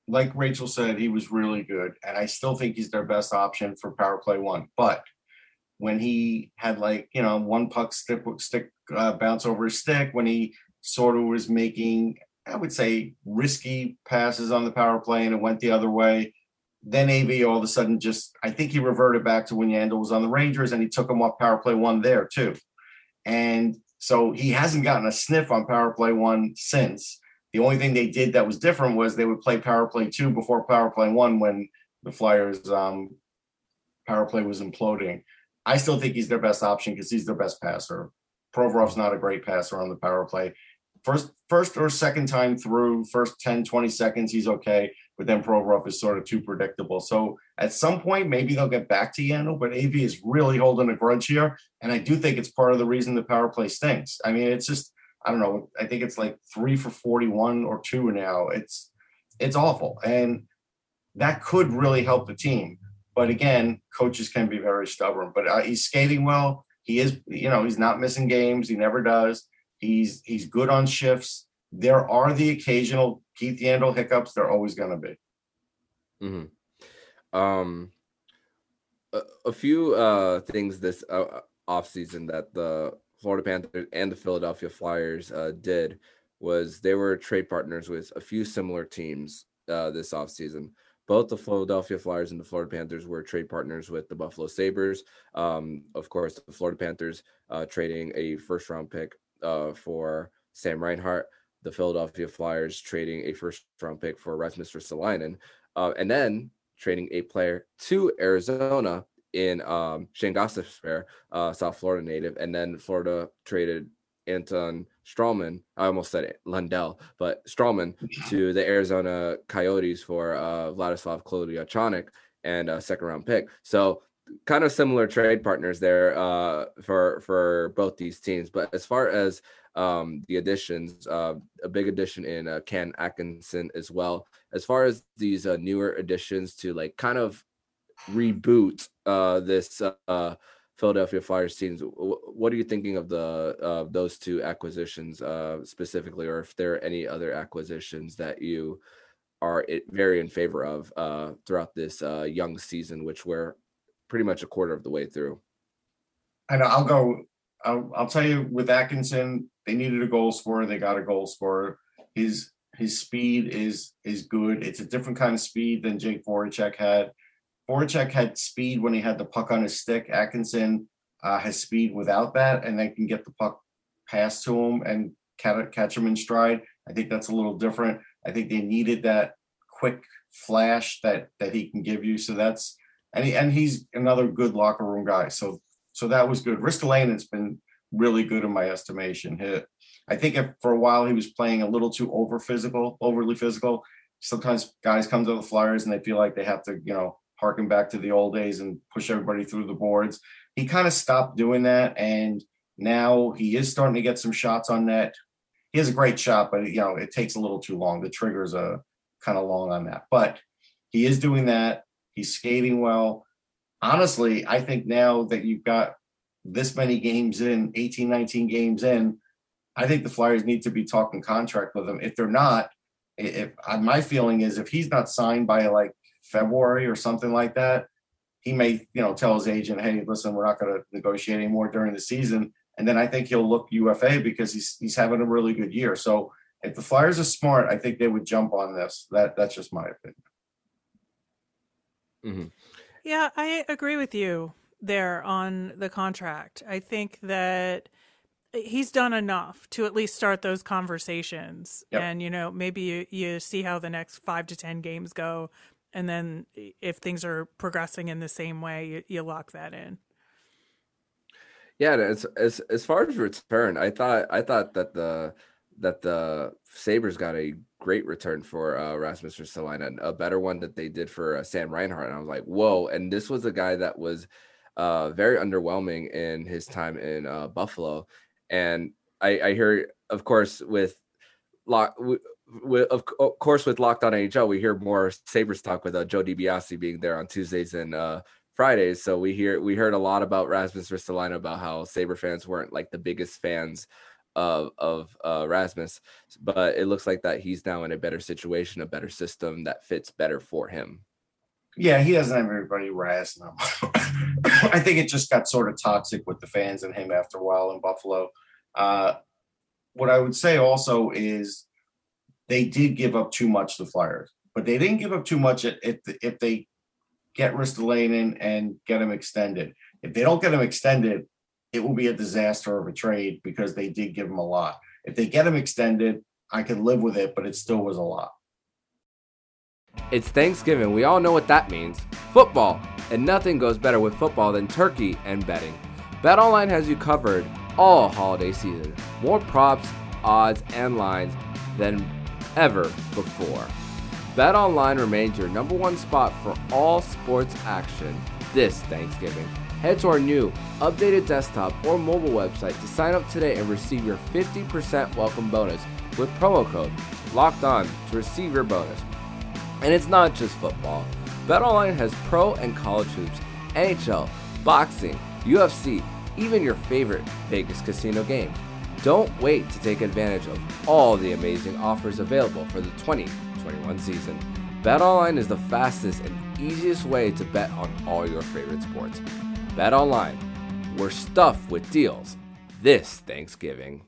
like Rachel said, he was really good. And I still think he's their best option for power play one. But when he had like, you know, one puck stick stick uh, bounce over his stick, when he sort of was making I would say, risky passes on the power play and it went the other way. Then AV all of a sudden just, I think he reverted back to when Yandle was on the Rangers and he took him off power play one there too. And so he hasn't gotten a sniff on power play one since. The only thing they did that was different was they would play power play two before power play one when the Flyers um, power play was imploding. I still think he's their best option because he's their best passer. Provorov's not a great passer on the power play first first or second time through first 10 20 seconds he's okay but then Provorov is sort of too predictable. So at some point maybe they'll get back to Yandle but AV is really holding a grudge here and I do think it's part of the reason the power play stinks. I mean it's just I don't know I think it's like 3 for 41 or 2 now. It's it's awful and that could really help the team. But again coaches can be very stubborn but uh, he's skating well. He is, you know, he's not missing games. He never does. He's he's good on shifts. There are the occasional Keith Yandle hiccups. They're always going to be. Mm-hmm. Um, a, a few uh things this uh, off season that the Florida Panthers and the Philadelphia Flyers uh, did was they were trade partners with a few similar teams uh, this offseason. Both the Philadelphia Flyers and the Florida Panthers were trade partners with the Buffalo Sabres. Um, of course, the Florida Panthers uh, trading a first round pick uh, for Sam Reinhart, the Philadelphia Flyers trading a first round pick for Rasmus Ristolainen, uh, and then trading a player to Arizona in um, Shane Gostisbehere, uh, South Florida native, and then Florida traded Anton Stralman. I almost said it, Lundell, but Stralman to the Arizona Coyotes for uh, Vladislav Kolyachonok and a second round pick. So kind of similar trade partners there uh, for for both these teams. But as far as um, the additions, uh, a big addition in uh, Cam Atkinson as well. As far as these uh, newer additions to like kind of reboot uh, this uh, Philadelphia Flyers teams. What are you thinking of the those two acquisitions specifically, or if there are any other acquisitions that you are very in favor of throughout this young season, which we're pretty much a quarter of the way through? I know. I'll go. I'll, I'll tell you with Atkinson, they needed a goal scorer. They got a goal scorer. His his speed is is good. It's a different kind of speed than Jake Voracek had. Voracek had speed when he had the puck on his stick. Atkinson uh, has speed without that, and they can get the puck passed to him and catch him in stride. I think that's a little different. I think they needed that quick flash that that he can give you. So that's and he, and he's another good locker room guy. So so that was good. Ristolainen's been really good in my estimation. He, I think if for a while he was playing a little too over physical, overly physical. Sometimes guys come to the Flyers and they feel like they have to, you know, harken back to the old days and push everybody through the boards. He kind of stopped doing that, and now he is starting to get some shots on net. He has a great shot, but you know it takes a little too long. The trigger's uh, a kind of long on that, but he is doing that. He's skating well. Honestly, I think now that you've got this many games in, 18, 19 games in, I think the Flyers need to be talking contract with him. If they're not, if my feeling is if he's not signed by like February or something like that, he may, you know, tell his agent, "Hey, listen, we're not going to negotiate anymore during the season." And then I think he'll look UFA because he's he's having a really good year. So if the Flyers are smart, I think they would jump on this. That that's just my opinion. Mm-hmm. Yeah, I agree with you there on the contract. I think that he's done enough to at least start those conversations yep. and you know maybe you, you see how the next five to ten games go and then if things are progressing in the same way, you, you lock that in. Yeah, as as as far as return, I thought I thought that the that the Sabres got a great return for uh, Rasmus Ristolainen, a better one that they did for uh, Sam Reinhart. And I was like, whoa! And this was a guy that was uh, very underwhelming in his time in uh, Buffalo. And I, I hear, of course, with lock with, of, course, with Locked On NHL, we hear more Sabres talk with uh, Joe DiBiase being there on Tuesdays and uh, Fridays. So we hear we heard a lot about Rasmus Ristolainen about how Sabre fans weren't like the biggest fans of of uh, Rasmus, but it looks like that he's now in a better situation, a better system that fits better for him. Yeah, he doesn't have everybody razzing him. I think it just got sort of toxic with the fans and him after a while in Buffalo. Uh, what I would say also is they did give up too much to Flyers, but they didn't give up too much if if they get Ristolainen and get him extended. If they don't get him extended, it will be a disaster of a trade because they did give him a lot. If they get him extended, I could live with it, but it still was a lot. It's Thanksgiving. We all know what that means. Football. And nothing goes better with football than turkey and betting. BetOnline has you covered all holiday season. More props, odds, and lines than ever before. BetOnline remains your number one spot for all sports action this Thanksgiving. Head to our new updated desktop or mobile website to sign up today and receive your 50% welcome bonus with promo code locked on to receive your bonus. And it's not just football. BetOnline has pro and college hoops, NHL, boxing, UFC, even your favorite Vegas casino games. Don't wait to take advantage of all the amazing offers available for the 2021 season. BetOnline is the fastest and easiest way to bet on all your favorite sports. BetOnline, we're stuffed with deals this Thanksgiving.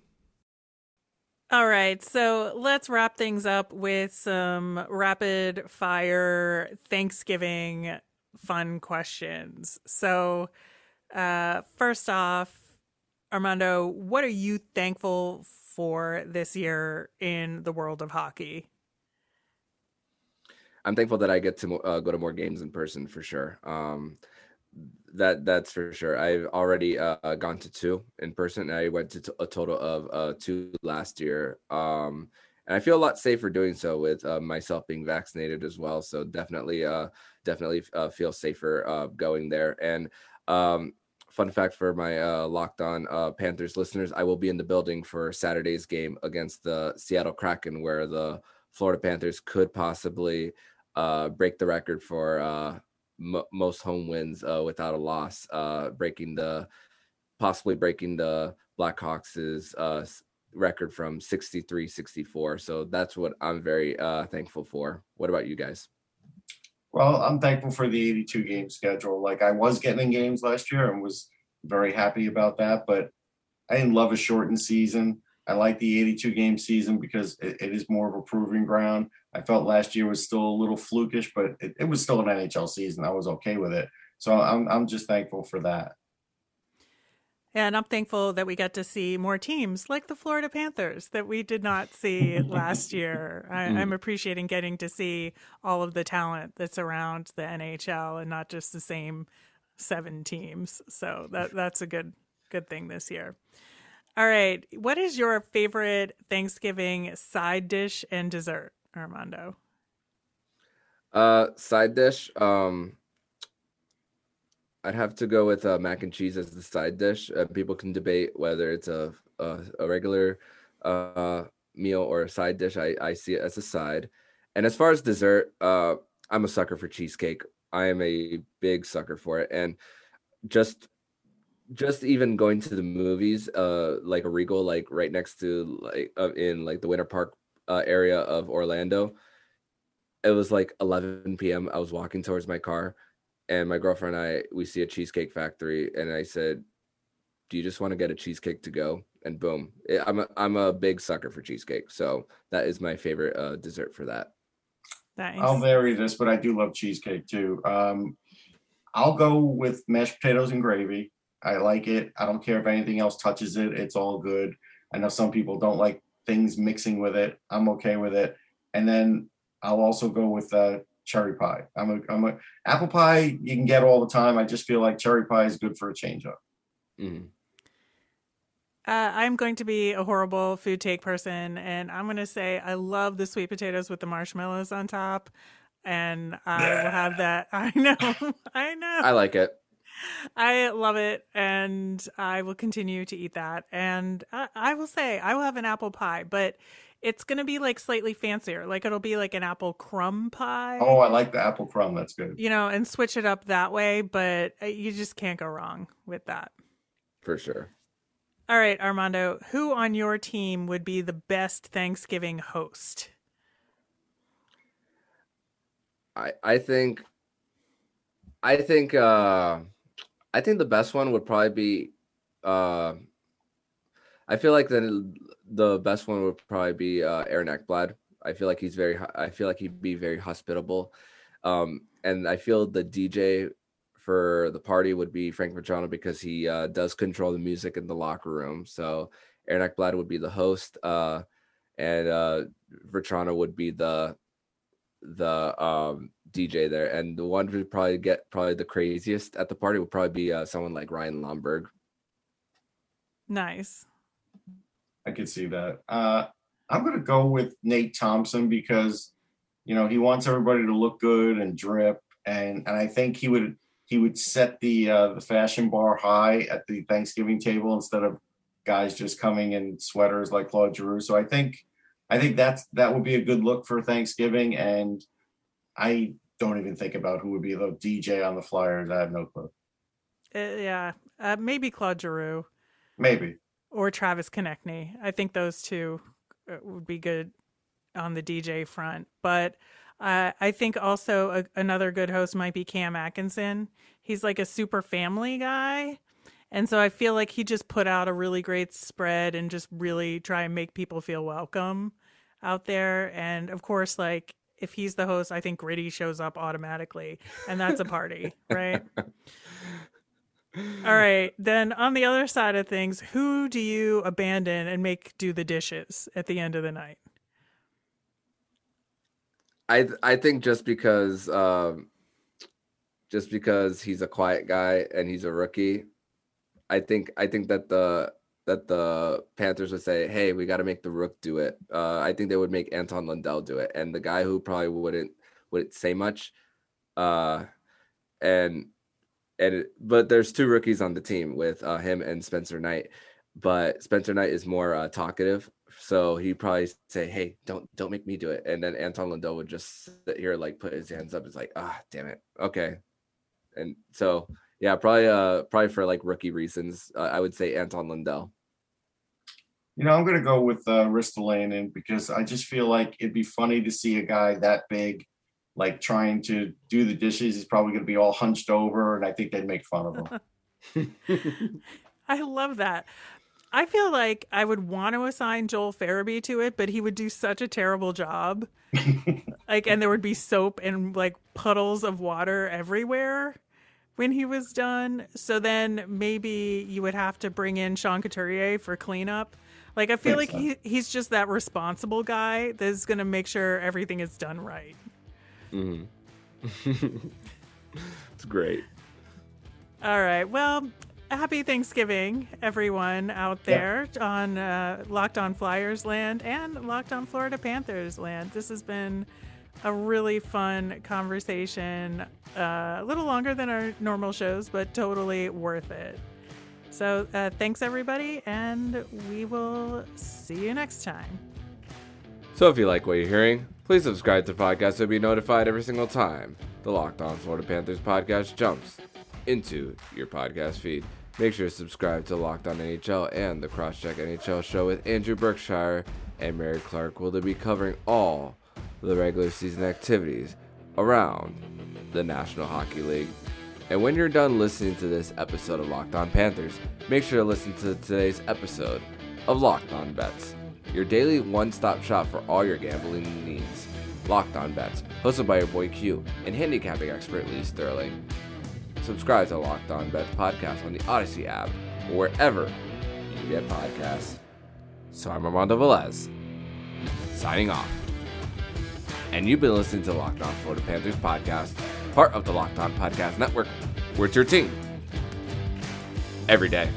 All right, so let's wrap things up with some rapid fire Thanksgiving fun questions. So, uh, first off, Armando, what are you thankful for this year in the world of hockey? I'm thankful that I get to uh, go to more games in person for sure. Um, that that's for sure. I've already uh, gone to two in person. I went to t- a total of uh, two last year, um, and I feel a lot safer doing so with uh, myself being vaccinated as well. So definitely, uh, definitely uh, feel safer uh, going there. And um, fun fact for my uh, locked on uh, Panthers listeners, I will be in the building for Saturday's game against the Seattle Kraken, where the Florida Panthers could possibly uh, break the record for uh, m- most home wins uh, without a loss, uh, breaking the possibly breaking the Blackhawks' uh, record from 63 64. So that's what I'm very uh, thankful for. What about you guys? Well, I'm thankful for the 82 game schedule. Like I was getting in games last year and was very happy about that, but I didn't love a shortened season. I like the 82 game season because it, it is more of a proving ground. I felt last year was still a little flukish, but it, it was still an NHL season. I was okay with it. So I'm I'm just thankful for that. And I'm thankful that we got to see more teams like the Florida Panthers that we did not see last year. I, am mm. appreciating getting to see all of the talent that's around the NHL and not just the same seven teams. So that that's a good good thing this year. All right. What is your favorite Thanksgiving side dish and dessert, Armando? Uh, side dish. Um, I'd have to go with uh, mac and cheese as the side dish. Uh, people can debate whether it's a a, a regular uh, meal or a side dish. I, I see it as a side. And as far as dessert, uh, I'm a sucker for cheesecake. I am a big sucker for it. And just just even going to the movies, uh, like a Regal, like right next to like uh, in like the Winter Park uh, area of Orlando. It was like 11 p.m. I was walking towards my car, and my girlfriend and I we see a cheesecake factory, and I said, "Do you just want to get a cheesecake to go?" And boom, it, I'm a, I'm a big sucker for cheesecake, so that is my favorite uh, dessert for that. Nice. I'll vary this, but I do love cheesecake too. Um, I'll go with mashed potatoes and gravy. I like it. I don't care if anything else touches it. It's all good. I know some people don't like things mixing with it. I'm okay with it. And then I'll also go with uh, cherry pie. I'm a, I'm a apple pie. You can get all the time. I just feel like cherry pie is good for a change up. Mm-hmm. Uh, I'm going to be a horrible food take person, and I'm going to say I love the sweet potatoes with the marshmallows on top, and I will have that. I know, I know. I like it. I love it, and I will continue to eat that. And I, I will say I will have an apple pie, but it's going to be like slightly fancier. Like it'll be like an apple crumb pie. Oh, I like the apple crumb. That's good. You know, and switch it up that way, but uh, you just can't go wrong with that. For sure. All right, Armando, who on your team would be the best Thanksgiving host? I I think I think uh I think the best one would probably be. Uh, I feel like the the best one would probably be uh, Aaron Ekblad. I feel like he's very. I feel like he'd be very hospitable, um, and I feel the DJ for the party would be Frank Vatrano because he uh, does control the music in the locker room. So Aaron Ekblad would be the host, uh, and uh, Vatrano would be the the um, DJ there, and the one who probably get probably the craziest at the party would probably be uh, someone like Ryan Lomberg. Nice. I could see that. Uh, I'm going to go with Nate Thompson because you know he wants everybody to look good and drip, and and I think he would he would set the uh, the fashion bar high at the Thanksgiving table instead of guys just coming in sweaters like Claude Giroux. So I think I think that's that would be a good look for Thanksgiving. And I don't even think about who would be the DJ on the Flyers. I have no clue. Uh, yeah, uh, maybe Claude Giroux Maybe. or Travis Konecny. I think those two uh, would be good on the DJ front. But uh, I think also a, another good host might be Cam Atkinson. He's like a super family guy. And so I feel like he just put out a really great spread and just really try and make people feel welcome out there. And of course, like if he's the host, I think Gritty shows up automatically, and that's a party, right? All right. Then on the other side of things, who do you abandon and make do the dishes at the end of the night? I I think just because um just because he's a quiet guy and he's a rookie, I think I think that the that the Panthers would say, "Hey, we got to make the rook do it." Uh, I think they would make Anton Lundell do it, and the guy who probably wouldn't wouldn't say much. Uh, and and it, but there's two rookies on the team with uh, him and Spencer Knight, but Spencer Knight is more uh, talkative, so he probably say, "Hey, don't don't make me do it," and then Anton Lundell would just sit here like put his hands up. It's like, ah, damn it, okay, and so yeah, probably uh probably for like rookie reasons, uh, I would say Anton Lundell. You know, I'm going to go with uh, Ristolainen because I just feel like it'd be funny to see a guy that big, like trying to do the dishes. He's probably going to be all hunched over, and I think they'd make fun of him. I love that. I feel like I would want to assign Joel Farabee to it, but he would do such a terrible job. like, and there would be soap and like puddles of water everywhere when he was done. So then maybe you would have to bring in Sean Couturier for cleanup. Like, I feel Makes like he, he's just that responsible guy that's going to make sure everything is done right. hmm it's great. All right. Well, happy Thanksgiving, everyone out there on uh, Locked On Flyers land and Locked On Florida Panthers land. This has been a really fun conversation, uh, a little longer than our normal shows, but totally worth it. So, uh, thanks everybody, and we will see you next time. So if you like what you're hearing, please subscribe to the podcast to be notified every single time the Locked On Florida Panthers podcast jumps into your podcast feed. Make sure to subscribe to Locked On NHL and the Crosscheck NHL show with Andrew Berkshire and Mary Clark will they be covering all the regular season activities around the National Hockey League. And when you're done listening to this episode of Locked On Panthers, make sure to listen to today's episode of Locked On Bets, your daily one stop shop for all your gambling needs. Locked On Bets, hosted by your boy Q and handicapping expert Lee Sterling. Subscribe to Locked On Bets podcast on the Odyssey app or wherever you get podcasts. So I'm Armando Velez, signing off. And you've been listening to Locked On Florida Panthers podcast, part of the Locked On Podcast Network. We're your team every day.